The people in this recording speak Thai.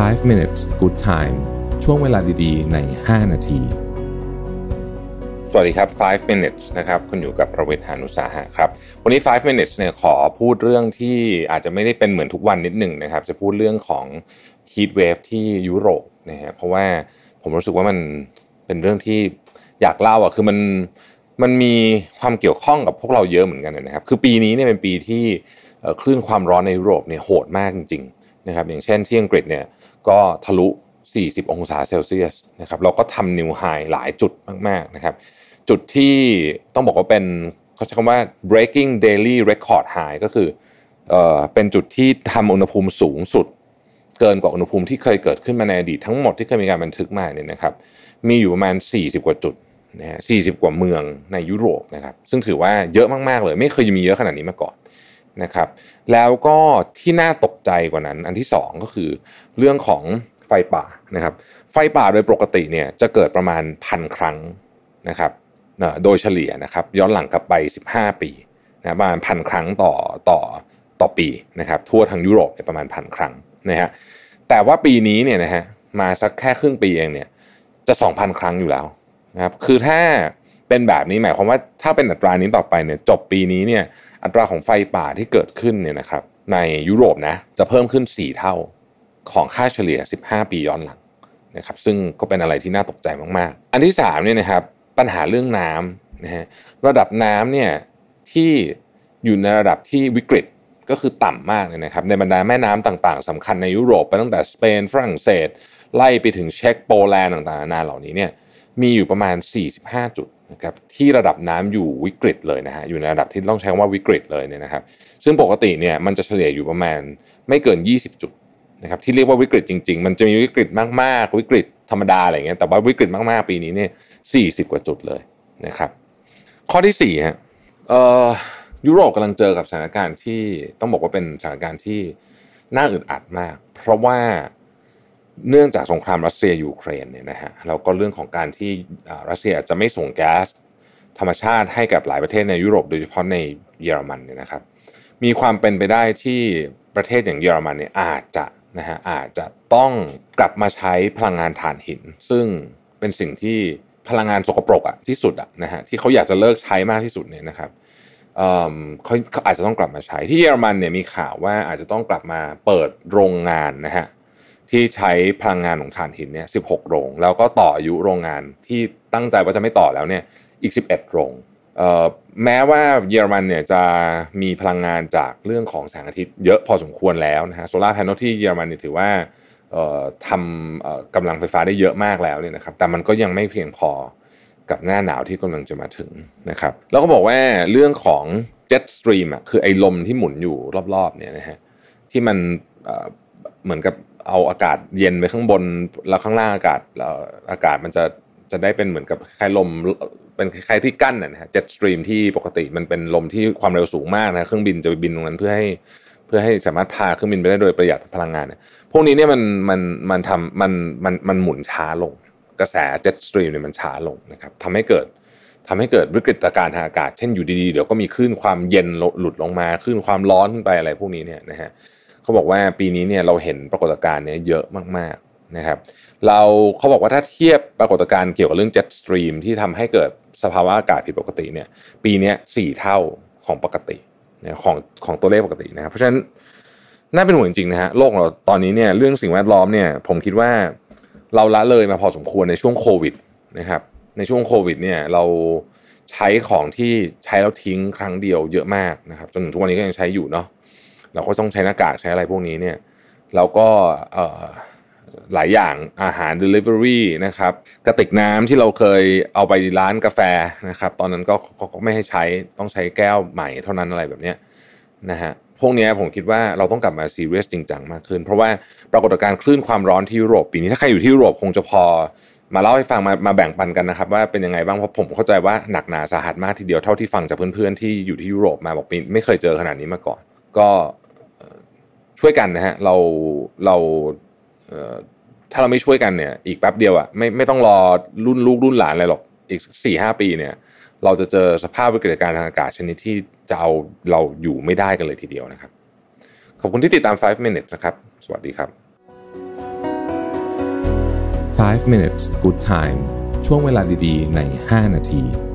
5 minutes good time ช่วงเวลาดีๆ ใน 5 นาที สวัสดีครับ 5 minutes นะครับ คุณอยู่กับประเวทหานุสาหะครับ วันนี้ 5 minutes เนี่ยขอพูดเรื่องที่อาจจะไม่ได้เป็นเหมือนทุกวันนิดหนึ่งนะครับ จะพูดเรื่องของ heat wave ที่ยุโรปนะฮะ เพราะว่าผมรู้สึกว่ามันเป็นเรื่องที่อยากเล่าอะ คือมันมันมีความเกี่ยวข้องกับพวกเราเยอะเหมือนกันนะครับ คือปีนี้เนี่ยเป็นปีที่คลื่นความร้อนในยุโรปเนี่ยโหดมากจริงๆ นะครับอย่างเช่นที่อังกฤษเนี่ยก็ทะลุ 40 องศาเซลเซียสนะครับเราก็ทำนิวไฮหลายจุดมากๆนะครับจุดที่ต้องบอกว่าเป็นเขาใช้คำว่า breaking daily record high ก็คือเอ่อเป็นจุดที่ทำอุณหภูมิสูงสุด เกินกว่าอุณหภูมิที่เคยเกิดขึ้นมาในอดีตทั้งหมดที่เคยมีการบันทึกมาเนี่ยนะครับมีอยู่ประมาณ 40 กว่าจุดนะฮะ40 กว่าเมืองในยุโรปนะครับซึ่งถือว่าเยอะมากๆเลย ไม่เคยมีเยอะขนาดนี้มาก่อน นะครับ แล้วก็ที่น่าตกใจกว่านั้น อันที่ 2 ก็คือเรื่องของไฟป่านะครับ ไฟป่าโดยปกติเนี่ยจะเกิดประมาณพันครั้งนะครับโดยเฉลี่ยนะครับ ย้อนหลังกลับไป 15 ปีนะประมาณพันครั้งต่อต่อต่อปีนะครับ ทั่วทั้งยุโรปประมาณพันครั้งนะฮะแต่ว่าปีนี้เนี่ยนะฮะมาสักแค่ครึ่งปีเองเนี่ยจะ 2,000 ครั้งอยู่แล้วนะครับคือถ้า เป็นแบบนี้หมายความว่าถ้าเป็นอัตรานี้ต่อไปเนี่ยจบปีนี้เนี่ยอัตราของไฟป่าที่เกิดขึ้นเนี่ยนะครับในยุโรปนะจะเพิ่มขึ้น 4 เท่าของค่าเฉลี่ย 15 ปีย้อนหลังนะครับซึ่งก็เป็นอะไรที่น่าตกใจมากๆ อันที่3เนี่ยนะครับปัญหาเรื่องน้ำนะฮะระดับน้ำเนี่ยที่อยู่ในระดับที่วิกฤตก็คือต่ำมากเลยนะครับในบรรดาแม่น้ำต่างๆสำคัญในยุโรปไปตั้งแต่สเปนฝรั่งเศส ไล่ไปถึงเช็กโปแลนด์ต่างๆนานาเหล่านี้เนี่ยมีอยู่ประมาณ 45 จุด นะครับที่ระดับน้ำอยู่วิกฤตเลยนะฮะอยู่ในระดับที่ต้องใช้ว่าวิกฤตเลยเนี่ยนะครับ ซึ่งปกติเนี่ยมันจะเฉลี่ยอยู่ประมาณไม่เกิน 20 จุดนะครับที่เรียกว่าวิกฤตจริง ๆ มันจะมีวิกฤตมากๆ วิกฤตธรรมดาอะไรเงี้ยแต่ว่าวิกฤตมากๆปีนี้เนี่ย40กว่าจุดเลยนะครับ ข้อที่4ฮะยุโรปกำลังเจอกับสถานการณ์ที่ต้องบอกว่าเป็นสถานการณ์ที่น่าอึดอัดมาก เพราะว่า เนื่องจากสงครามรัสเซียยูเครนเนี่ยนะฮะแล้วก็เรื่องของการที่รัสเซียจะไม่ส่งแก๊สธรรมชาติให้กับหลายประเทศในยุโรปโดยเฉพาะในเยอรมันเนี่ยนะครับ มีความเป็นไปได้ที่ประเทศอย่างเยอรมันเนี่ยอาจจะนะฮะอาจจะต้องกลับมาใช้พลังงานถ่านหิน ซึ่งเป็นสิ่งที่พลังงานสกปรกอะที่สุดอะนะฮะที่เขาอยากจะเลิกใช้มากที่สุดเนี่ยนะครับเขาเขาอาจจะต้องกลับมาใช้ที่เยอรมันเนี่ยมีข่าวว่าอาจจะต้องกลับมาเปิดโรงงานนะฮะ ที่ใช้พลังงานของถ่านหินเนี่ย16โรง แล้วก็ต่ออายุโรงงานที่ตั้งใจว่าจะไม่ต่อแล้วเนี่ยอีก 11 โรงแม้ว่าเยอรมันเนี่ยจะมีพลังงานจากเรื่องของแสงอาทิตย์เยอะพอสมควรแล้วนะฮะโซลาร์แผงที่เยอรมันเนี่ยถือว่าทำกำลังไฟฟ้าได้เยอะมากแล้วเนี่ยนะครับแต่มันก็ยังไม่เพียงพอกับหน้าหนาวที่กำลังจะมาถึงนะครับแล้วก็บอกว่าเรื่องของ jet stream อะคือไอ้ลมที่หมุนอยู่รอบๆเนี่ยนะฮะที่มันเหมือนกับ เอาอากาศเย็นไปข้างบน แล้วข้างล่างอากาศอากาศมันจะจะได้เป็นเหมือนกับคล้ายลมเป็นคล้ายที่กั้นนะฮะ jet stream ที่ปกติมันเป็นลมที่ความเร็วสูงมากนะเครื่องบินจะไปบินตรงนั้นเพื่อให้เพื่อให้สามารถพาเครื่องบินไปได้โดยประหยัดพลังงานเนี่ยพวกนี้เนี่ยมันมันมันทำมันมันมันหมุนช้าลง กระแส jet stream เนี่ยมันช้าลงนะครับทำให้เกิดทำให้เกิดวิกฤตการณ์ทางอากาศ เช่นอยู่ดีๆ เดี๋ยวก็มีคลื่นความเย็นหลุดลงมาคลื่นความร้อนขึ้นไปอะไรพวกนี้เนี่ยนะฮะ เขาบอกว่าปีนี้เนี่ยเราเห็นปรากฏการณ์เนี้เยอะมากๆนะครับ เราเขาบอกว่าถ้าเทียบปรากฏการณ์เกี่ยวกับเรื่อง jet stream ที่ทำให้เกิดสภาวะอากาศผิดปกติเนี่ย ปีนี้สี่เท่าของปกติเนี่ยของของตัวเลขปกตินะครับ เพราะฉะนั้นน่าเป็นห่วงจริงนะฮะโลกเราตอนนี้เนี่ยเรื่องสิ่งแวดล้อมเนี่ย ผมคิดว่าเราละเลยมาพอสมควรในช่วงโควิดนะครับ ในช่วงโควิด เนี่ยเราใช้ของที่ใช้แล้วทิ้งครั้งเดียวเยอะมากนะครับจนถึงทุกวันนี้ก็ยังใช้อยู่เนาะ เราก็ต้องใช้หน้ากากใช้อะไรพวกนี้เนี่ยเราก็หลายอย่างอาหาร Delivery นะครับกระติกน้ำที่เราเคยเอาไปร้านกาแฟนะครับ ตอนนั้นก็เขาไม่ให้ใช้ต้องใช้แก้วใหม่เท่านั้นอะไรแบบนี้นะฮะพวกนี้ผมคิดว่าเราต้องกลับมาซีเรียสจริงจังมากขึ้น เพราะว่าปรากฏการณ์คลื่นความร้อนที่ยุโรปปีนี้ถ้าใครอยู่ที่ยุโรปคงจะพอมาเล่าให้ฟังมามาแบ่งปันกันนะครับ ว่าเป็นยังไงบ้างเพราะผมเข้าใจว่าหนักหนาสาหัสมากทีเดียวเท่าที่ฟังจากเพื่อนๆที่อยู่ที่ยุโรปมาบอกไม่เคยเจอขนาดนี้มาก่อน ก็ ช่วยกันนะฮะเราเราถ้าเราไม่ช่วยกันเนี่ย อีกแป๊บเดียวอะ่ะไม่ไม่ต้องรอรุ่นลูกรุ่นหลานอะไรหรอกอีกสี่ห้าปีเนี่ย เราจะเจอสภาพวิกฤตการณ์ทางอากาศชนิดที่จะเอาเราอยู่ไม่ได้กันเลยทีเดียวนะครับ ขอบคุณที่ติดตาม 5 minutes นะครับ สวัสดีครับ 5 minutes good time ช่วงเวลาดีๆ ใน 5 นาที